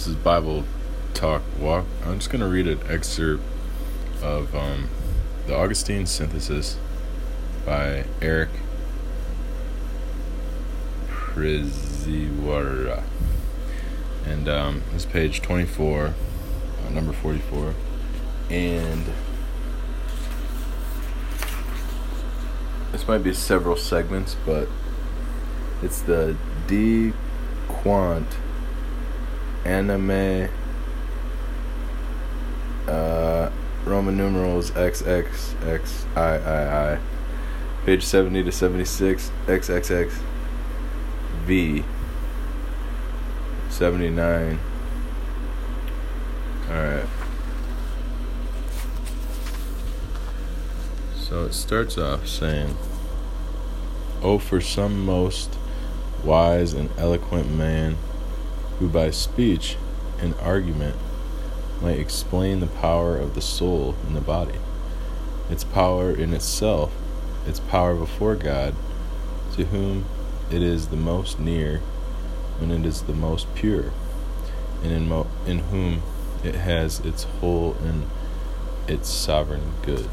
This is Bible Talk Walk. I'm just going to read an excerpt of um, the Augustine Synthesis by Eric Przywara. And um, this page 24, uh, number 44. And this might be several segments, but it's the D Quant animae uh, Roman numerals XXXIII page 70 to 76 XXX V 79 Alright. So it starts off saying Oh for some most wise and eloquent man who by speech and argument might explain the power of the soul in the body, its power in itself, its power before God, to whom it is the most near when it is the most pure, and in, mo- in whom it has its whole and its sovereign good.